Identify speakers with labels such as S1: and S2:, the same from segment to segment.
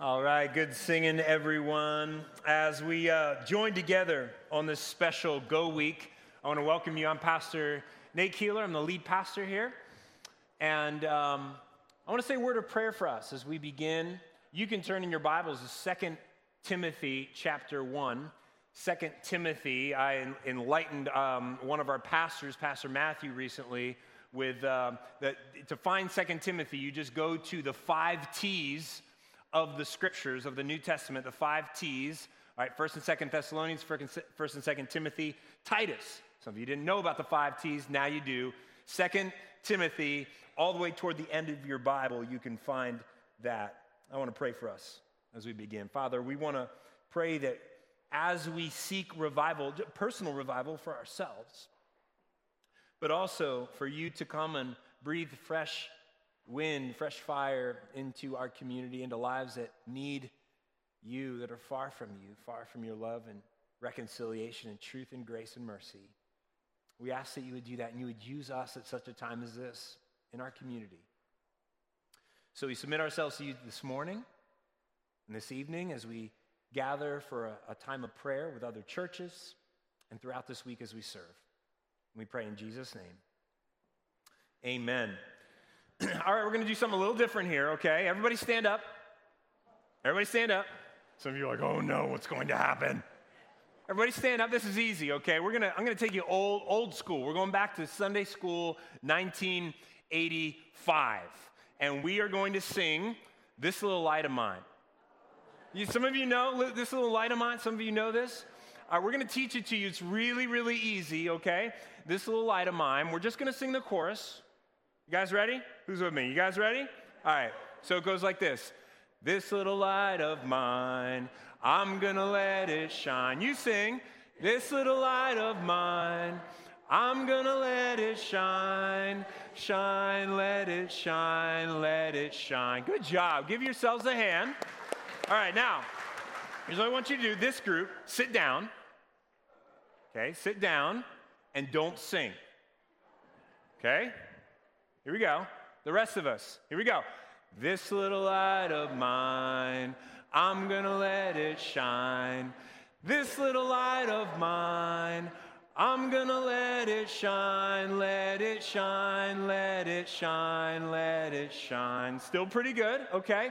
S1: All right, good singing, everyone. As we uh, join together on this special Go Week, I want to welcome you. I'm Pastor Nate Keeler, I'm the lead pastor here. And um, I want to say a word of prayer for us as we begin. You can turn in your Bibles to 2 Timothy chapter 1. 2 Timothy, I enlightened um, one of our pastors, Pastor Matthew, recently with uh, that to find 2 Timothy, you just go to the five T's of the scriptures of the New Testament, the five T's. All right, First and Second Thessalonians, First and Second Timothy, Titus. Some of you didn't know about the five T's, now you do. Second Timothy, all the way toward the end of your Bible, you can find that. I want to pray for us as we begin. Father, we want to pray that as we seek revival, personal revival for ourselves, but also for you to come and breathe fresh wind, fresh fire into our community, into lives that need you, that are far from you, far from your love and reconciliation and truth and grace and mercy. We ask that you would do that and you would use us at such a time as this in our community. So we submit ourselves to you this morning and this evening as we gather for a, a time of prayer with other churches and throughout this week as we serve. We pray in Jesus' name. Amen. All right, we're going to do something a little different here, okay? Everybody stand up. Everybody stand up. Some of you are like, oh no, what's going to happen? Everybody stand up. This is easy, okay? We're gonna, I'm gonna take you old, old school. We're going back to Sunday school 1985. And we are going to sing This Little Light of Mine. You, some of you know this little light of mine. Some of you know this. Right, we're going to teach it to you. It's really, really easy, okay? This little light of mine. We're just going to sing the chorus. You guys ready? Who's with me? You guys ready? All right. So it goes like this This little light of mine, I'm going to let it shine. You sing, This little light of mine. I'm gonna let it shine, shine, let it shine, let it shine. Good job. Give yourselves a hand. All right, now, here's what I want you to do. This group, sit down. Okay, sit down and don't sing. Okay? Here we go. The rest of us. Here we go. This little light of mine, I'm gonna let it shine. This little light of mine, I'm gonna let it shine, let it shine, let it shine, let it shine. Still pretty good, okay?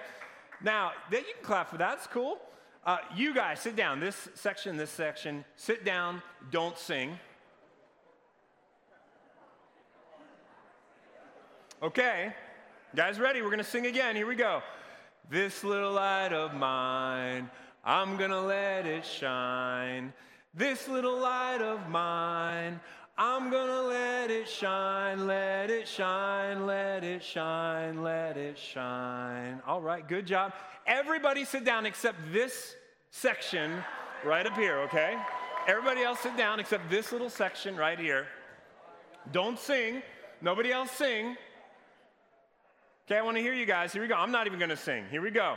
S1: Now, you can clap for that, it's cool. Uh, you guys, sit down. This section, this section, sit down, don't sing. Okay, guys, ready? We're gonna sing again. Here we go. This little light of mine, I'm gonna let it shine. This little light of mine, I'm gonna let it shine, let it shine, let it shine, let it shine. All right, good job. Everybody sit down except this section right up here, okay? Everybody else sit down except this little section right here. Don't sing. Nobody else sing. Okay, I want to hear you guys. Here we go. I'm not even going to sing. Here we go.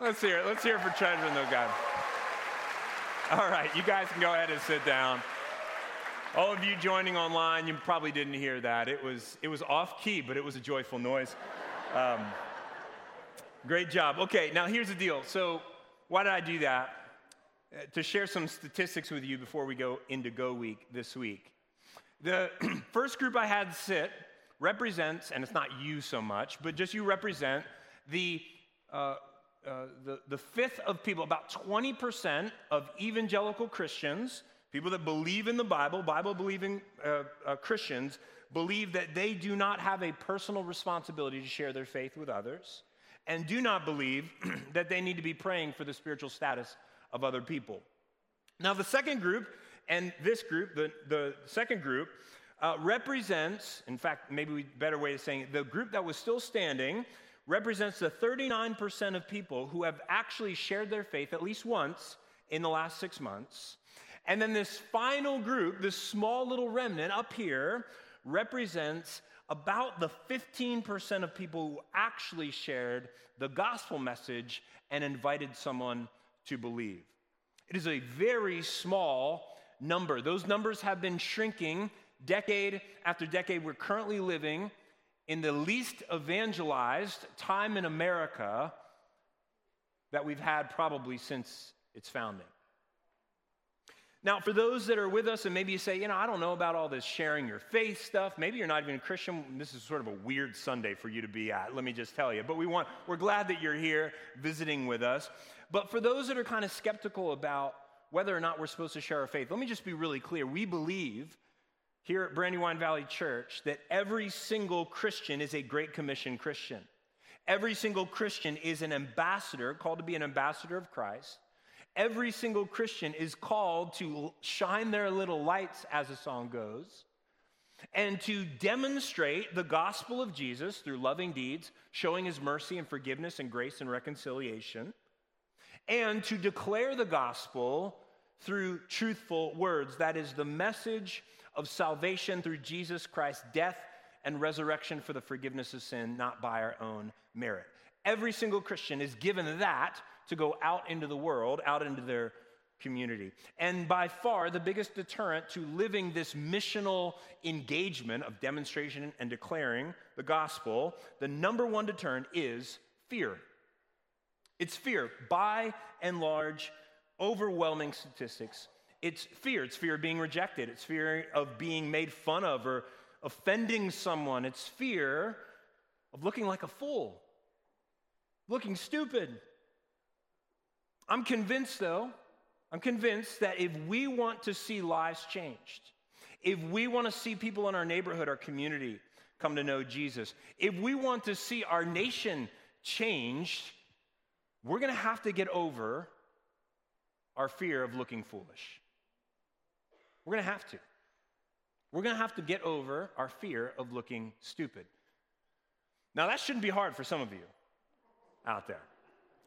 S1: Let's hear it. Let's hear it for Treasure in the God. All right, you guys can go ahead and sit down. All of you joining online, you probably didn't hear that. It was, it was off key, but it was a joyful noise. Um, great job. Okay, now here's the deal. So, why did I do that? Uh, to share some statistics with you before we go into Go Week this week. The first group I had sit represents, and it's not you so much, but just you represent the uh, uh, the, the fifth of people, about 20% of evangelical Christians, people that believe in the Bible, Bible believing uh, uh, Christians, believe that they do not have a personal responsibility to share their faith with others and do not believe that they need to be praying for the spiritual status of other people. Now, the second group, and this group, the, the second group, uh, represents, in fact, maybe a better way of saying it, the group that was still standing represents the 39% of people who have actually shared their faith at least once in the last six months. And then this final group, this small little remnant up here, represents about the 15% of people who actually shared the gospel message and invited someone to believe. It is a very small number. Those numbers have been shrinking decade after decade. We're currently living in the least evangelized time in America that we've had probably since its founding. Now, for those that are with us, and maybe you say, you know, I don't know about all this sharing your faith stuff. Maybe you're not even a Christian. This is sort of a weird Sunday for you to be at, let me just tell you. But we want, we're glad that you're here visiting with us. But for those that are kind of skeptical about whether or not we're supposed to share our faith, let me just be really clear. We believe here at Brandywine Valley Church that every single Christian is a Great Commission Christian. Every single Christian is an ambassador, called to be an ambassador of Christ. Every single Christian is called to shine their little lights, as the song goes, and to demonstrate the gospel of Jesus through loving deeds, showing his mercy and forgiveness and grace and reconciliation, and to declare the gospel through truthful words. That is the message of salvation through Jesus Christ's death and resurrection for the forgiveness of sin, not by our own merit. Every single Christian is given that to go out into the world, out into their community. And by far, the biggest deterrent to living this missional engagement of demonstration and declaring the gospel, the number one deterrent is fear. It's fear. By and large, overwhelming statistics, it's fear. It's fear of being rejected, it's fear of being made fun of or offending someone, it's fear of looking like a fool, looking stupid. I'm convinced, though, I'm convinced that if we want to see lives changed, if we want to see people in our neighborhood, our community come to know Jesus, if we want to see our nation changed, we're going to have to get over our fear of looking foolish. We're going to have to. We're going to have to get over our fear of looking stupid. Now, that shouldn't be hard for some of you out there.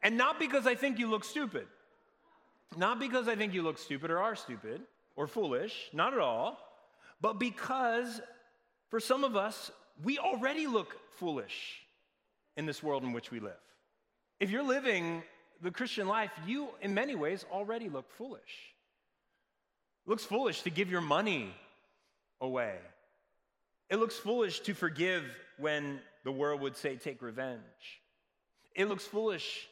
S1: And not because I think you look stupid. Not because I think you look stupid or are stupid or foolish, not at all, but because for some of us, we already look foolish in this world in which we live. If you're living the Christian life, you, in many ways, already look foolish. It looks foolish to give your money away. It looks foolish to forgive when the world would say, take revenge. It looks foolish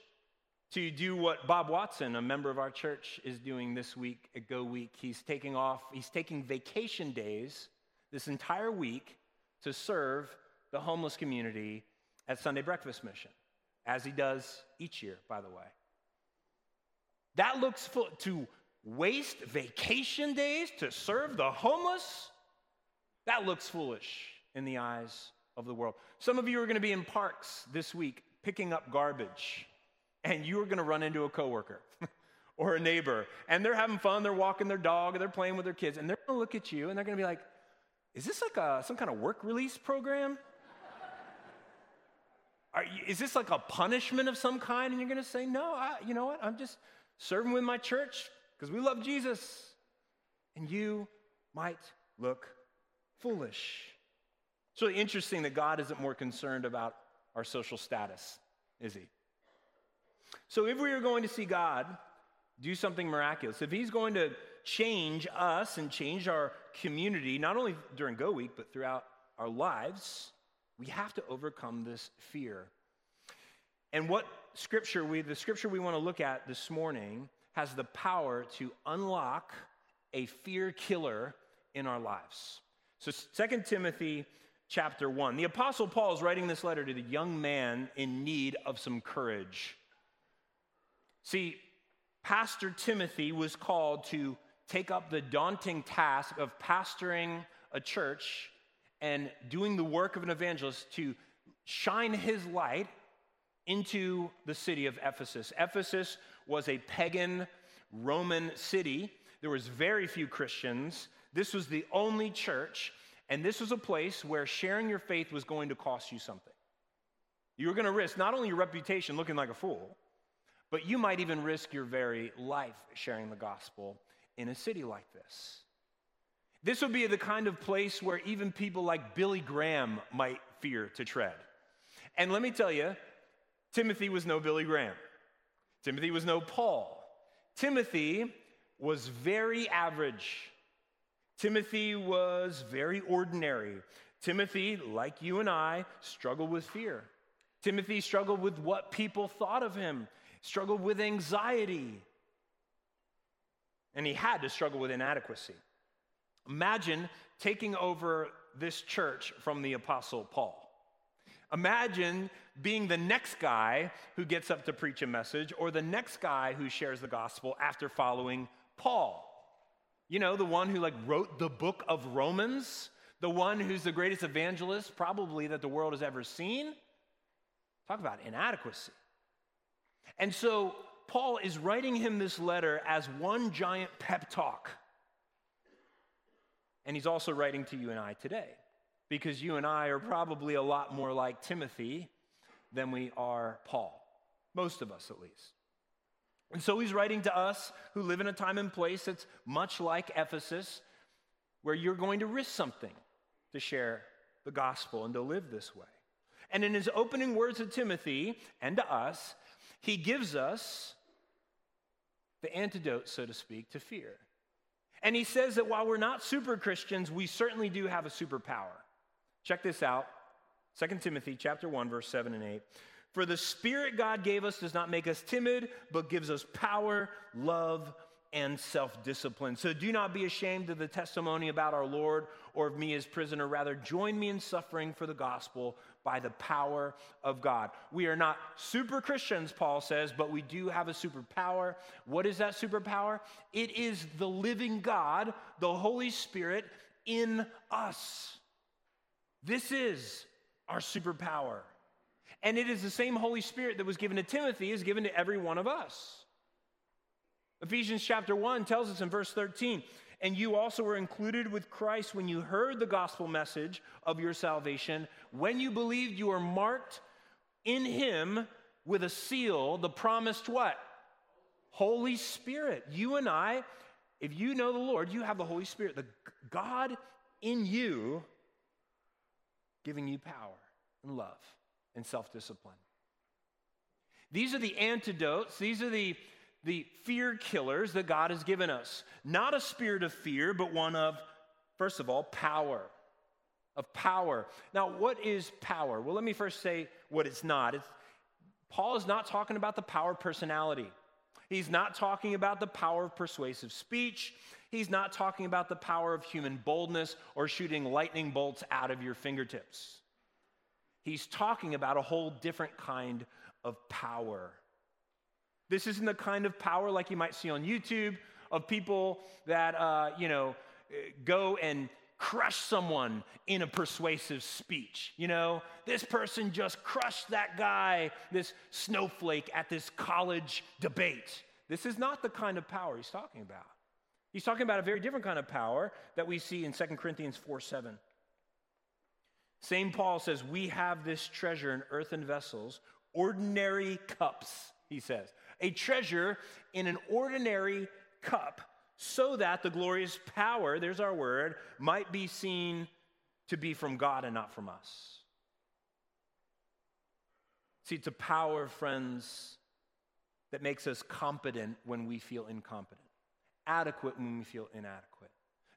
S1: to do what Bob Watson, a member of our church, is doing this week at Go Week. He's taking off, he's taking vacation days this entire week to serve the homeless community at Sunday Breakfast Mission, as he does each year, by the way. That looks full, to waste vacation days to serve the homeless. That looks foolish in the eyes of the world. Some of you are going to be in parks this week picking up garbage and you are going to run into a coworker or a neighbor, and they're having fun, they're walking their dog, they're playing with their kids, and they're going to look at you and they're going to be like, "Is this like a some kind of work release program? You, is this like a punishment of some kind?" And you're going to say, "No, I, you know what? I'm just serving with my church because we love Jesus." And you might look foolish. It's really interesting that God isn't more concerned about our social status, is He? So, if we are going to see God do something miraculous, if He's going to change us and change our community, not only during Go Week, but throughout our lives, we have to overcome this fear. And what scripture we, the scripture we want to look at this morning has the power to unlock a fear killer in our lives. So, 2 Timothy chapter 1. The Apostle Paul is writing this letter to the young man in need of some courage. See, Pastor Timothy was called to take up the daunting task of pastoring a church and doing the work of an evangelist to shine his light into the city of Ephesus. Ephesus was a pagan Roman city. There was very few Christians. This was the only church, and this was a place where sharing your faith was going to cost you something. You were going to risk not only your reputation looking like a fool, but you might even risk your very life sharing the gospel in a city like this. This would be the kind of place where even people like Billy Graham might fear to tread. And let me tell you, Timothy was no Billy Graham. Timothy was no Paul. Timothy was very average. Timothy was very ordinary. Timothy, like you and I, struggled with fear. Timothy struggled with what people thought of him, struggled with anxiety. And he had to struggle with inadequacy. Imagine taking over this church from the Apostle Paul. Imagine being the next guy who gets up to preach a message or the next guy who shares the gospel after following Paul. You know, the one who like wrote the book of Romans, the one who's the greatest evangelist probably that the world has ever seen. Talk about inadequacy. And so Paul is writing him this letter as one giant pep talk. And he's also writing to you and I today because you and I are probably a lot more like Timothy than we are Paul. Most of us, at least. And so he's writing to us who live in a time and place that's much like Ephesus, where you're going to risk something to share the gospel and to live this way. And in his opening words to Timothy and to us, he gives us the antidote, so to speak, to fear. And he says that while we're not super Christians, we certainly do have a superpower. Check this out 2 Timothy chapter 1 verse 7 and 8. For the spirit God gave us does not make us timid, but gives us power, love, and self discipline. So do not be ashamed of the testimony about our Lord or of me as prisoner. Rather, join me in suffering for the gospel by the power of God. We are not super Christians, Paul says, but we do have a superpower. What is that superpower? It is the living God, the Holy Spirit in us. This is our superpower. And it is the same Holy Spirit that was given to Timothy is given to every one of us. Ephesians chapter 1 tells us in verse 13, and you also were included with Christ when you heard the gospel message of your salvation. When you believed, you were marked in him with a seal, the promised what? Holy Spirit. You and I, if you know the Lord, you have the Holy Spirit, the God in you giving you power and love and self discipline. These are the antidotes, these are the, the fear killers that God has given us. Not a spirit of fear, but one of, first of all, power. Of power. Now, what is power? Well, let me first say what it's not. It's, Paul is not talking about the power of personality. He's not talking about the power of persuasive speech. He's not talking about the power of human boldness or shooting lightning bolts out of your fingertips. He's talking about a whole different kind of power. This isn't the kind of power like you might see on YouTube of people that, uh, you know, go and crush someone in a persuasive speech. You know, this person just crushed that guy, this snowflake at this college debate. This is not the kind of power he's talking about. He's talking about a very different kind of power that we see in 2 Corinthians 4 7. Same Paul says, We have this treasure in earthen vessels, ordinary cups, he says. A treasure in an ordinary cup, so that the glorious power, there's our word, might be seen to be from God and not from us. See, it's a power, friends, that makes us competent when we feel incompetent adequate when we feel inadequate.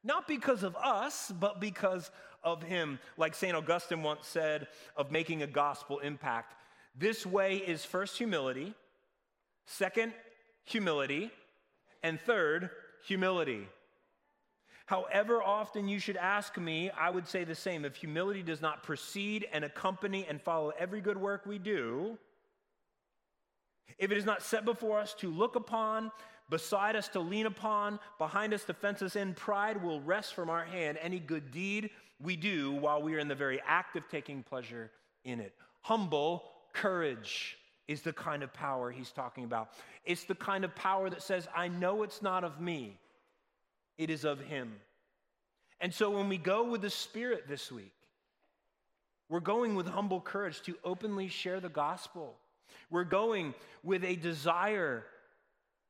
S1: Not because of us, but because of Him. Like St. Augustine once said of making a gospel impact this way is first humility, second, humility, and third, humility. However often you should ask me, I would say the same. If humility does not precede and accompany and follow every good work we do, if it is not set before us to look upon, beside us to lean upon, behind us to fence us in. Pride will wrest from our hand any good deed we do while we are in the very act of taking pleasure in it. Humble courage is the kind of power he's talking about. It's the kind of power that says, I know it's not of me, it is of him. And so when we go with the Spirit this week, we're going with humble courage to openly share the gospel. We're going with a desire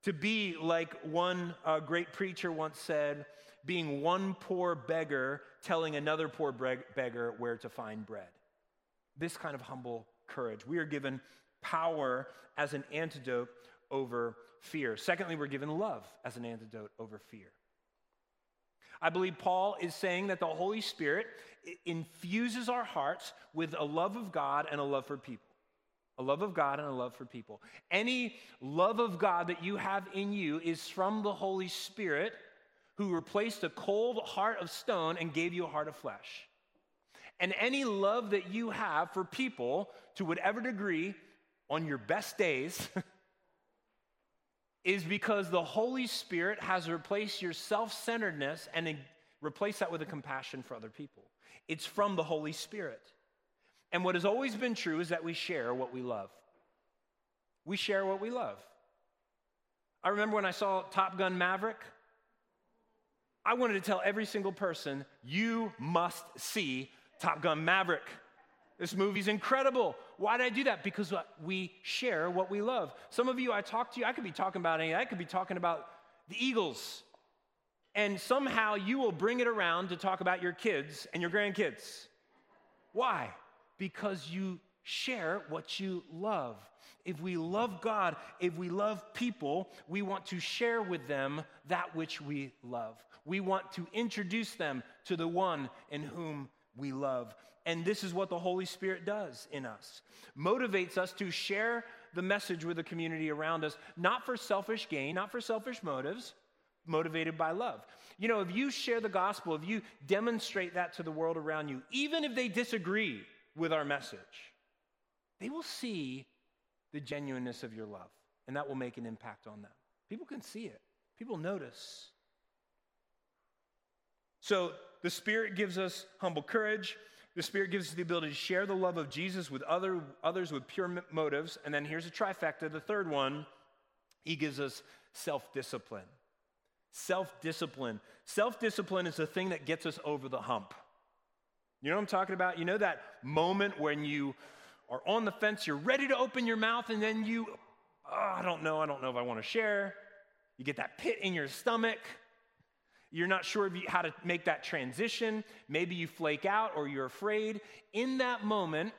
S1: to be like one uh, great preacher once said, being one poor beggar telling another poor beggar where to find bread. This kind of humble courage. We are given power as an antidote over fear. Secondly, we're given love as an antidote over fear. I believe Paul is saying that the Holy Spirit infuses our hearts with a love of God and a love for people. A love of God and a love for people. Any love of God that you have in you is from the Holy Spirit who replaced a cold heart of stone and gave you a heart of flesh. And any love that you have for people, to whatever degree, on your best days, is because the Holy Spirit has replaced your self centeredness and replaced that with a compassion for other people. It's from the Holy Spirit. And what has always been true is that we share what we love. We share what we love. I remember when I saw Top Gun Maverick, I wanted to tell every single person, you must see Top Gun Maverick. This movie's incredible. Why did I do that? Because we share what we love. Some of you, I talk to you, I could be talking about anything. I could be talking about the Eagles. And somehow you will bring it around to talk about your kids and your grandkids. Why? Because you share what you love. If we love God, if we love people, we want to share with them that which we love. We want to introduce them to the one in whom we love. And this is what the Holy Spirit does in us motivates us to share the message with the community around us, not for selfish gain, not for selfish motives, motivated by love. You know, if you share the gospel, if you demonstrate that to the world around you, even if they disagree with our message, they will see the genuineness of your love, and that will make an impact on them. People can see it, people notice. So the Spirit gives us humble courage. The Spirit gives us the ability to share the love of Jesus with other, others with pure motives. And then here's a trifecta the third one, He gives us self discipline. Self discipline. Self discipline is the thing that gets us over the hump. You know what I'm talking about? You know that moment when you are on the fence, you're ready to open your mouth, and then you, oh, I don't know, I don't know if I want to share. You get that pit in your stomach. You're not sure how to make that transition. Maybe you flake out or you're afraid. In that moment,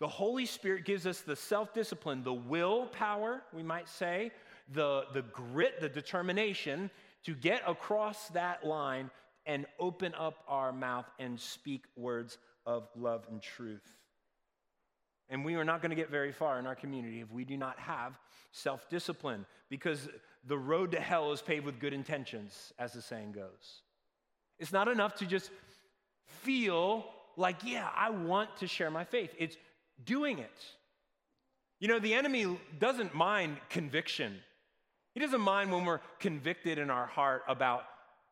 S1: the Holy Spirit gives us the self discipline, the willpower, we might say, the, the grit, the determination to get across that line and open up our mouth and speak words of love and truth. And we are not going to get very far in our community if we do not have self discipline because the road to hell is paved with good intentions, as the saying goes. It's not enough to just feel like, yeah, I want to share my faith. It's doing it. You know, the enemy doesn't mind conviction. He doesn't mind when we're convicted in our heart about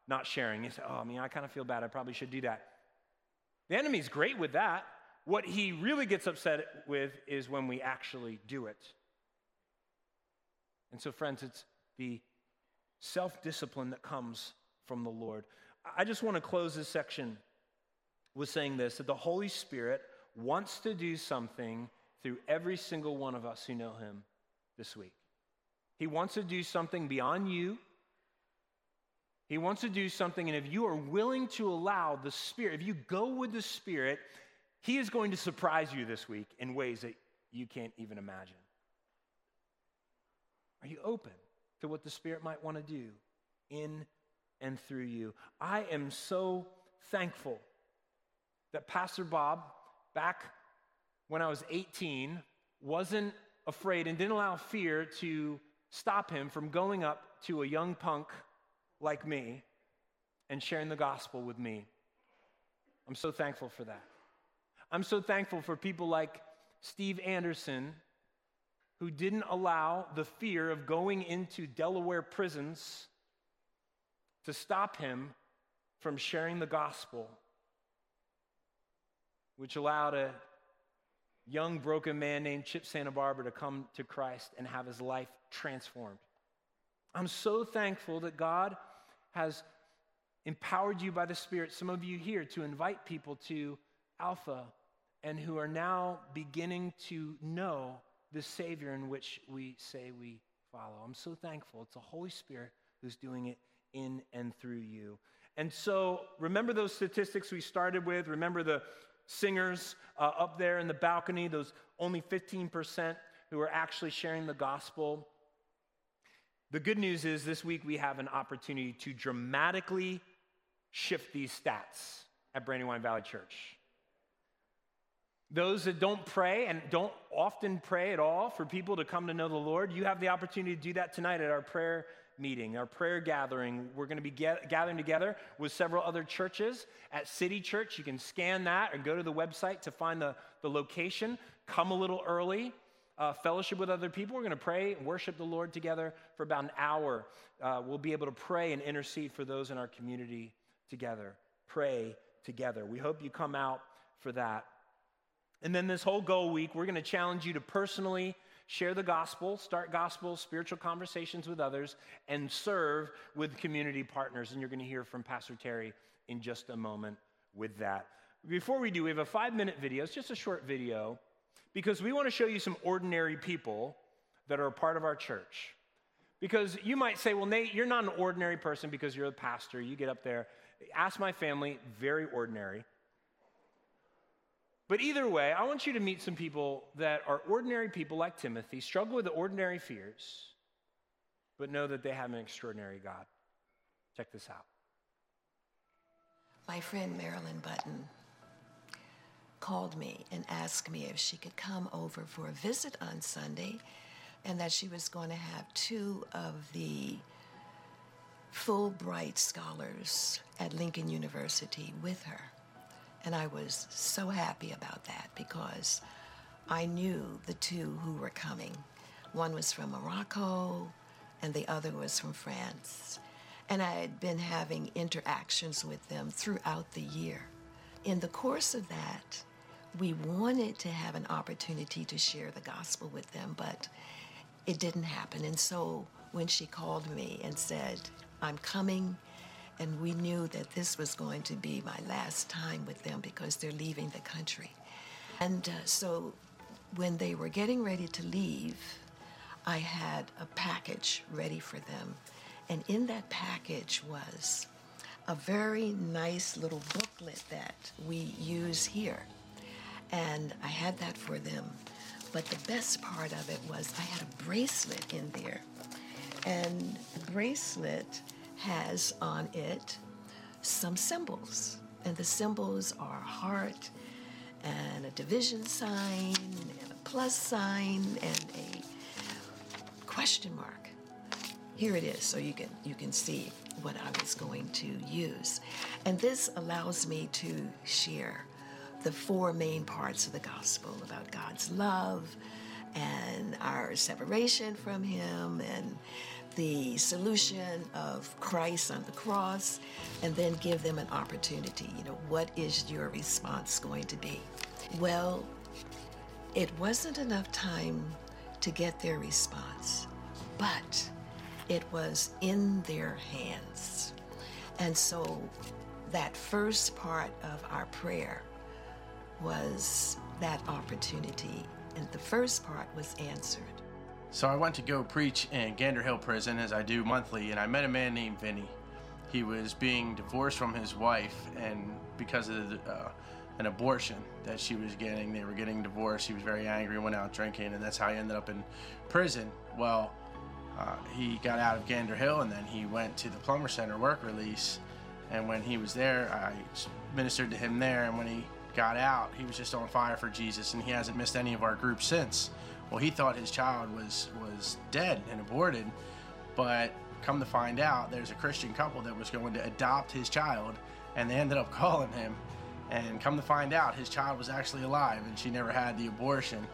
S1: not sharing. He says, oh, I mean, I kind of feel bad. I probably should do that. The enemy's great with that. What he really gets upset with is when we actually do it. And so, friends, it's the self discipline that comes from the Lord. I just want to close this section with saying this that the Holy Spirit wants to do something through every single one of us who know Him this week. He wants to do something beyond you. He wants to do something, and if you are willing to allow the Spirit, if you go with the Spirit, He is going to surprise you this week in ways that you can't even imagine. Are you open? to what the Spirit might want to do in and through you. I am so thankful that Pastor Bob, back when I was 18, wasn't afraid and didn't allow fear to stop him from going up to a young punk like me and sharing the gospel with me. I'm so thankful for that. I'm so thankful for people like Steve Anderson who didn't allow the fear of going into Delaware prisons to stop him from sharing the gospel, which allowed a young broken man named Chip Santa Barbara to come to Christ and have his life transformed. I'm so thankful that God has empowered you by the Spirit, some of you here, to invite people to Alpha and who are now beginning to know the Savior in which we say we follow. I'm so thankful. It's the Holy Spirit who's doing it in and through you. And so remember those statistics we started with. Remember the singers uh, up there in the balcony, those only 15% who are actually sharing the gospel. The good news is this week we have an opportunity to dramatically shift these stats at Brandywine Valley Church. Those that don't pray and don't often pray at all for people to come to know the Lord, you have the opportunity to do that tonight at our prayer meeting, our prayer gathering. We're going to be get, gathering together with several other churches at City Church. You can scan that or go to the website to find the, the location. Come a little early. Uh, fellowship with other people. We're going to pray and worship the Lord together for about an hour. Uh, we'll be able to pray and intercede for those in our community together. Pray together. We hope you come out for that. And then this whole Go week, we're going to challenge you to personally share the gospel, start gospel, spiritual conversations with others, and serve with community partners. And you're going to hear from Pastor Terry in just a moment with that. Before we do, we have a five minute video. It's just a short video because we want to show you some ordinary people that are a part of our church. Because you might say, well, Nate, you're not an ordinary person because you're a pastor. You get up there. Ask my family, very ordinary. But either way, I want you to meet some people that are ordinary people like Timothy, struggle with the ordinary fears, but know that they have an extraordinary God. Check this out.
S2: My friend Marilyn Button called me and asked me if she could come over for a visit on Sunday and that she was going to have two of the Fulbright scholars at Lincoln University with her. And I was so happy about that because I knew the two who were coming. One was from Morocco, and the other was from France. And I had been having interactions with them throughout the year. In the course of that, we wanted to have an opportunity to share the gospel with them, but it didn't happen. And so when she called me and said, I'm coming and we knew that this was going to be my last time with them because they're leaving the country. And uh, so when they were getting ready to leave, I had a package ready for them. And in that package was a very nice little booklet that we use here. And I had that for them. But the best part of it was I had a bracelet in there. And the bracelet has on it some symbols. And the symbols are a heart and a division sign and a plus sign and a question mark. Here it is, so you can you can see what I was going to use. And this allows me to share the four main parts of the gospel about God's love and our separation from Him and the solution of Christ on the cross and then give them an opportunity. You know, what is your response going to be? Well, it wasn't enough time to get their response, but it was in their hands. And so that first part of our prayer was that opportunity, and the first part was answered.
S3: So I went to go preach in Gander Hill Prison as I do monthly, and I met a man named Vinny. He was being divorced from his wife, and because of the, uh, an abortion that she was getting, they were getting divorced. He was very angry, went out drinking, and that's how he ended up in prison. Well, uh, he got out of Gander Hill, and then he went to the Plummer Center work release. And when he was there, I ministered to him there, and when he got out, he was just on fire for Jesus, and he hasn't missed any of our groups since. Well, he thought his child was was dead and aborted, but come to find out, there's a Christian couple that was going to adopt his child, and they ended up calling him. And come to find out, his child was actually alive, and she never had the abortion.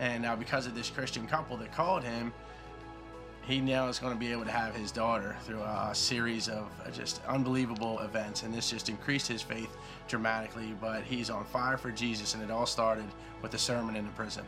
S3: And now, because of this Christian couple that called him, he now is going to be able to have his daughter through a series of uh, just unbelievable events. And this just increased his faith dramatically. But he's on fire for Jesus, and it all started with a sermon in the prison.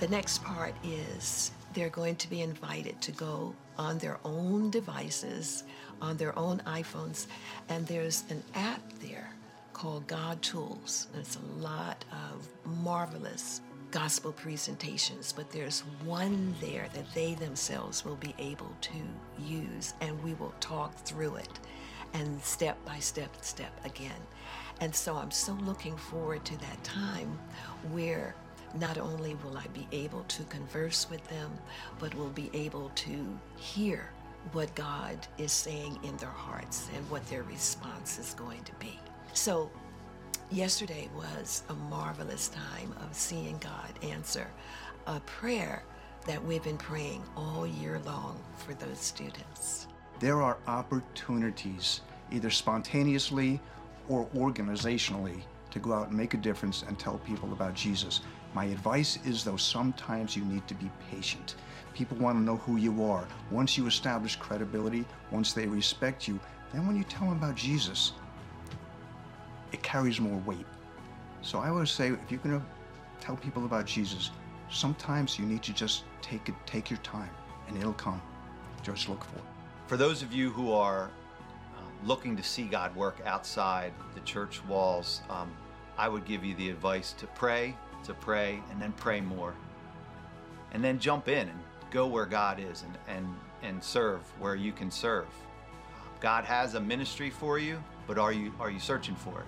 S2: The next part is they're going to be invited to go on their own devices, on their own iPhones, and there's an app there called GodTools. And It's a lot of marvelous gospel presentations, but there's one there that they themselves will be able to use, and we will talk through it and step by step, step again. And so I'm so looking forward to that time where not only will I be able to converse with them, but will be able to hear what God is saying in their hearts and what their response is going to be. So, yesterday was a marvelous time of seeing God answer a prayer that we've been praying all year long for those students.
S4: There are opportunities, either spontaneously or organizationally, to go out and make a difference and tell people about Jesus. My advice is, though, sometimes you need to be patient. People want to know who you are. Once you establish credibility, once they respect you, then when you tell them about Jesus, it carries more weight. So I always say, if you're going to tell people about Jesus, sometimes you need to just take it, take your time, and it'll come. Just look for it.
S5: For those of you who are uh, looking to see God work outside the church walls, um, I would give you the advice to pray, to pray, and then pray more. And then jump in and go where God is and, and, and serve where you can serve. God has a ministry for you, but are you, are you searching for it?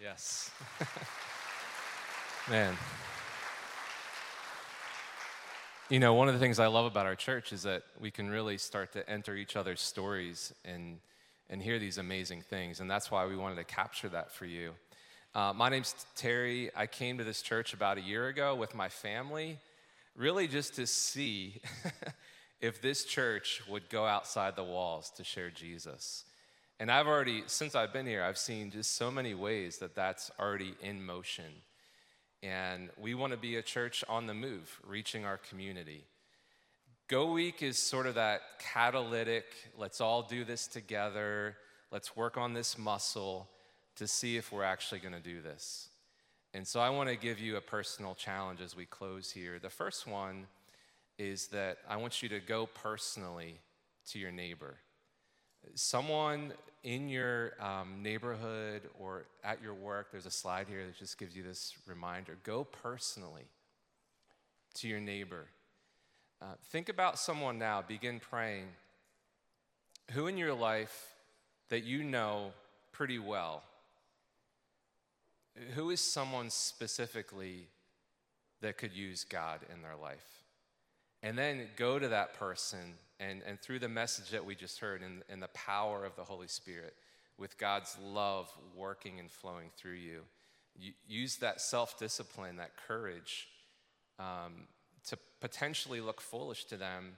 S6: Yes. Man. You know, one of the things I love about our church is that we can really start to enter each other's stories and, and hear these amazing things. And that's why we wanted to capture that for you. Uh, my name's Terry. I came to this church about a year ago with my family, really just to see if this church would go outside the walls to share Jesus. And I've already, since I've been here, I've seen just so many ways that that's already in motion. And we want to be a church on the move, reaching our community. Go Week is sort of that catalytic, let's all do this together, let's work on this muscle to see if we're actually going to do this. And so I want to give you a personal challenge as we close here. The first one is that I want you to go personally to your neighbor. Someone in your um, neighborhood or at your work, there's a slide here that just gives you this reminder. Go personally to your neighbor. Uh, think about someone now, begin praying. Who in your life that you know pretty well? Who is someone specifically that could use God in their life? And then go to that person and, and through the message that we just heard and, the power of the Holy Spirit, with God's love working and flowing through you, you use that self discipline, that courage um, to potentially look foolish to them,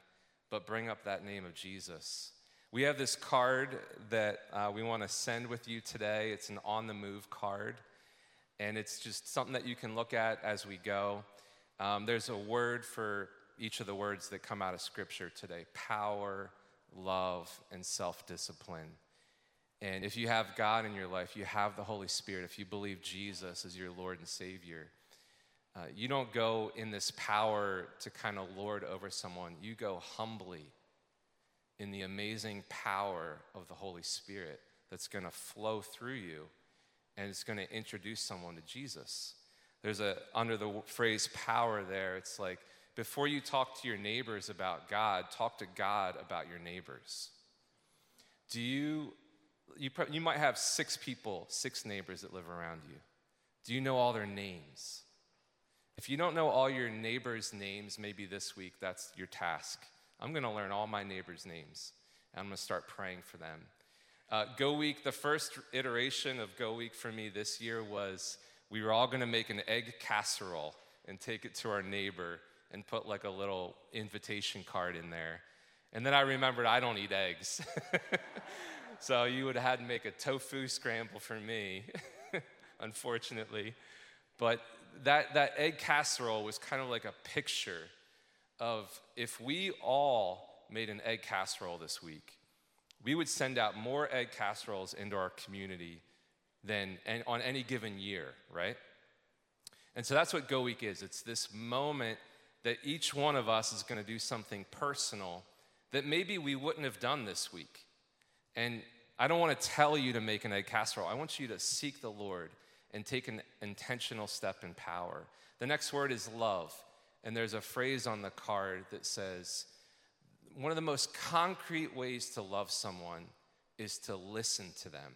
S6: but bring up that name of Jesus. We have this card that uh, we want to send with you today. It's an on the move card, and it's just something that you can look at as we go. Um, there's a word for each of the words that come out of Scripture today power, love, and self discipline. And if you have God in your life, you have the Holy Spirit, if you believe Jesus is your Lord and Savior, uh, you don't go in this power to kind of lord over someone. You go humbly in the amazing power of the Holy Spirit that's going to flow through you and it's going to introduce someone to Jesus. There's a, under the phrase power there, it's like before you talk to your neighbors about God, talk to God about your neighbors. Do you, you, you might have six people, six neighbors that live around you. Do you know all their names? If you don't know all your neighbors' names, maybe this week that's your task. I'm going to learn all my neighbors' names, and I'm going to start praying for them. Uh, Go Week, the first iteration of Go Week for me this year was we were all going to make an egg casserole and take it to our neighbor and put like a little invitation card in there. And then I remembered I don't eat eggs. so you would have had to make a tofu scramble for me, unfortunately. But that, that egg casserole was kind of like a picture of if we all made an egg casserole this week, we would send out more egg casseroles into our community than on any given year, right? And so that's what Go Week is. It's this moment that each one of us is going to do something personal that maybe we wouldn't have done this week. And I don't want to tell you to make an egg casserole. I want you to seek the Lord and take an intentional step in power. The next word is love. And there's a phrase on the card that says, one of the most concrete ways to love someone is to listen to them.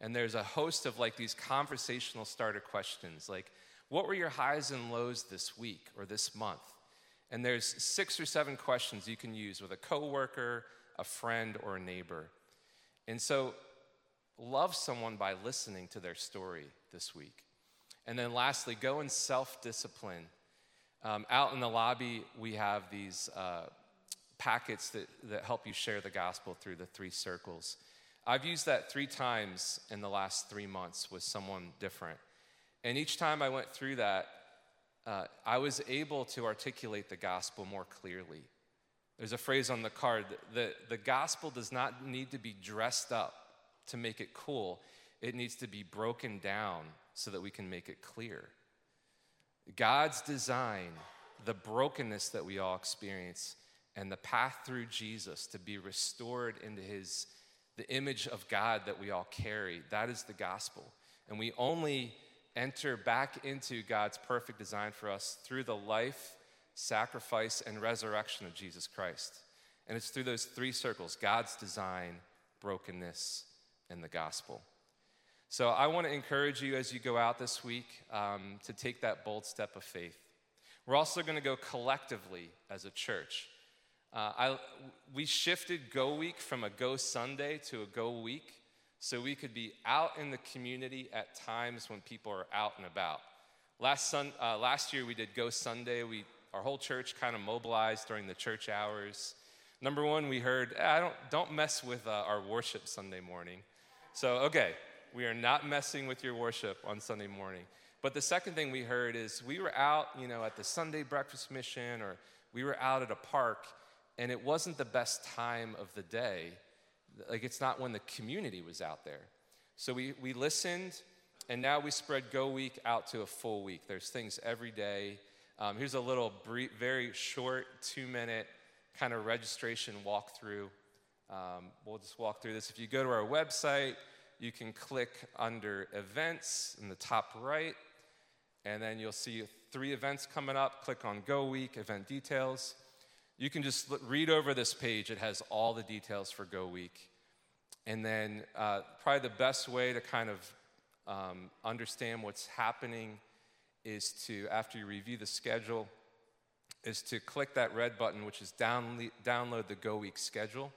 S6: And there's a host of like these conversational starter questions like, what were your highs and lows this week or this month? And there's six or seven questions you can use with a coworker, a friend, or a neighbor. And so love someone by listening to their story this week. And then lastly, go in self discipline. Um, out in the lobby, we have these uh, packets that, that help you share the gospel through the three circles. I've used that three times in the last three months with someone different. And each time I went through that, uh, I was able to articulate the gospel more clearly. There's a phrase on the card that the gospel does not need to be dressed up to make it cool, it needs to be broken down so that we can make it clear. God's design, the brokenness that we all experience, and the path through Jesus to be restored into his the image of God that we all carry, that is the gospel. And we only enter back into God's perfect design for us through the life, sacrifice, and resurrection of Jesus Christ. And it's through those three circles God's design, brokenness, and the gospel. So I want to encourage you as you go out this week um, to take that bold step of faith. We're also going to go collectively as a church. Uh, I, we shifted Go Week from a Go Sunday to a Go Week so we could be out in the community at times when people are out and about. Last, sun, uh, last year we did Go Sunday. We, our whole church kind of mobilized during the church hours. Number one, we heard, eh, I don't, don't mess with uh, our worship Sunday morning. So, okay, we are not messing with your worship on Sunday morning. But the second thing we heard is we were out, you know, at the Sunday breakfast mission or we were out at a park and it wasn't the best time of the day. Like it's not when the community was out there. So we, we listened and now we spread Go Week out to a full week. There's things every day. Um, here's a little brief, very short two minute kind of registration walkthrough. Um, we'll just walk through this. If you go to our website, you can click under events in the top right, and then you'll see three events coming up. Click on Go Week, event details. You can just read over this page, it has all the details for Go Week. And then, uh, probably the best way to kind of um, understand what's happening is to, after you review the schedule, is to click that red button, which is down, download the Go Week schedule.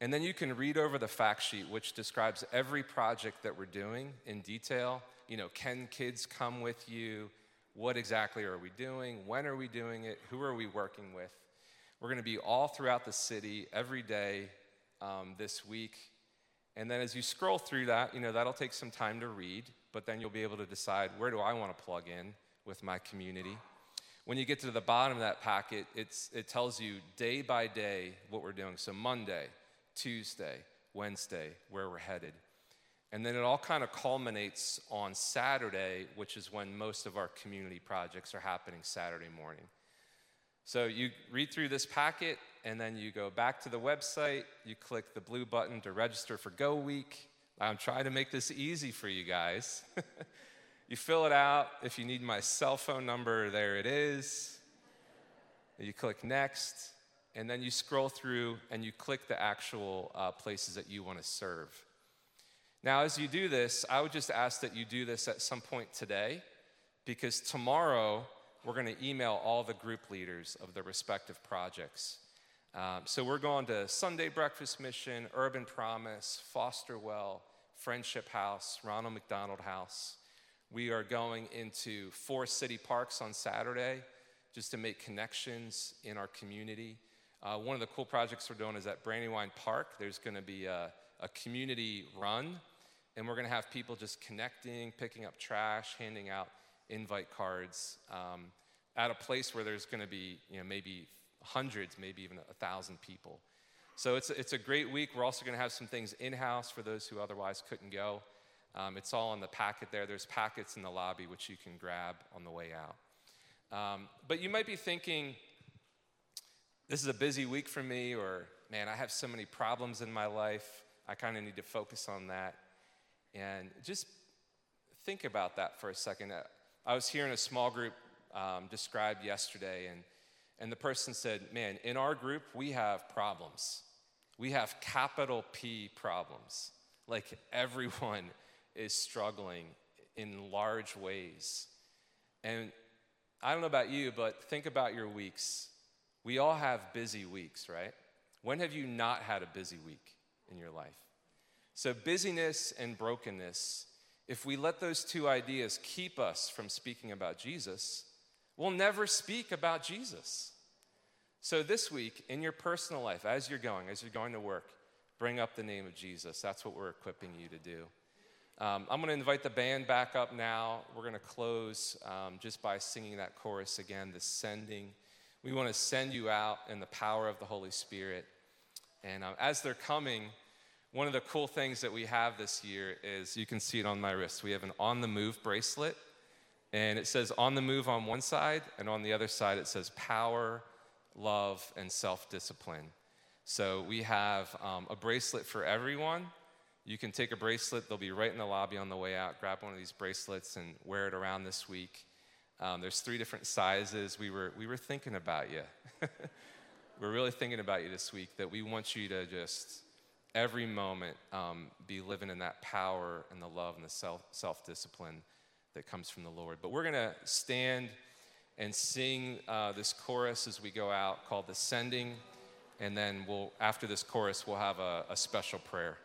S6: And then you can read over the fact sheet, which describes every project that we're doing in detail. You know, can kids come with you? What exactly are we doing? When are we doing it? Who are we working with? We're going to be all throughout the city every day um, this week. And then as you scroll through that, you know, that'll take some time to read, but then you'll be able to decide where do I want to plug in with my community. When you get to the bottom of that packet, it's, it tells you day by day what we're doing. So, Monday, Tuesday, Wednesday, where we're headed. And then it all kind of culminates on Saturday, which is when most of our community projects are happening Saturday morning. So you read through this packet, and then you go back to the website, you click the blue button to register for Go Week. I'm trying to make this easy for you guys. you fill it out. If you need my cell phone number, there it is. You click next and then you scroll through and you click the actual uh, places that you want to serve. Now, as you do this, I would just ask that you do this at some point today, because tomorrow we're going to email all the group leaders of the respective projects. Um, so we're going to Sunday Breakfast Mission, Urban Promise, Foster Well, Friendship House, Ronald McDonald House. We are going into four city parks on Saturday just to make connections in our community. Uh, one of the cool projects we're doing is at Brandywine Park. There's going to be a, a, community run, and we're going to have people just connecting, picking up trash, handing out invite cards um, at a place where there's going to be, you know, maybe hundreds, maybe even a thousand people. So it's, it's a great week. We're also going to have some things in house for those who otherwise couldn't go. Um, it's all in the packet there. There's packets in the lobby which you can grab on the way out. Um, but you might be thinking, this is a busy week for me, or man, I have so many problems in my life. I kind of need to focus on that. And just think about that for a second. Uh, I was hearing a small group um, described yesterday, and, and the person said, Man, in our group, we have problems. We have capital P problems. Like everyone is struggling in large ways. And I don't know about you, but think about your weeks. We all have busy weeks, right? When have you not had a busy week in your life? So, busyness and brokenness, if we let those two ideas keep us from speaking about Jesus, we'll never speak about Jesus. So, this week, in your personal life, as you're going, as you're going to work, bring up the name of Jesus. That's what we're equipping you to do. Um, I'm going to invite the band back up now. We're going to close um, just by singing that chorus again, the sending. We want to send you out in the power of the Holy Spirit. And um, as they're coming, one of the cool things that we have this year is you can see it on my wrist. We have an on the move bracelet, and it says on the move on one side, and on the other side, it says power, love, and self discipline. So we have um, a bracelet for everyone. You can take a bracelet, they'll be right in the lobby on the way out. Grab one of these bracelets and wear it around this week. Um, there's three different sizes. We were, we were thinking about you. we're really thinking about you this week that we want you to just every moment um, be living in that power and the love and the self, self-discipline that comes from the lord but we're going to stand and sing uh, this chorus as we go out called the sending and then we'll after this chorus we'll have a, a special prayer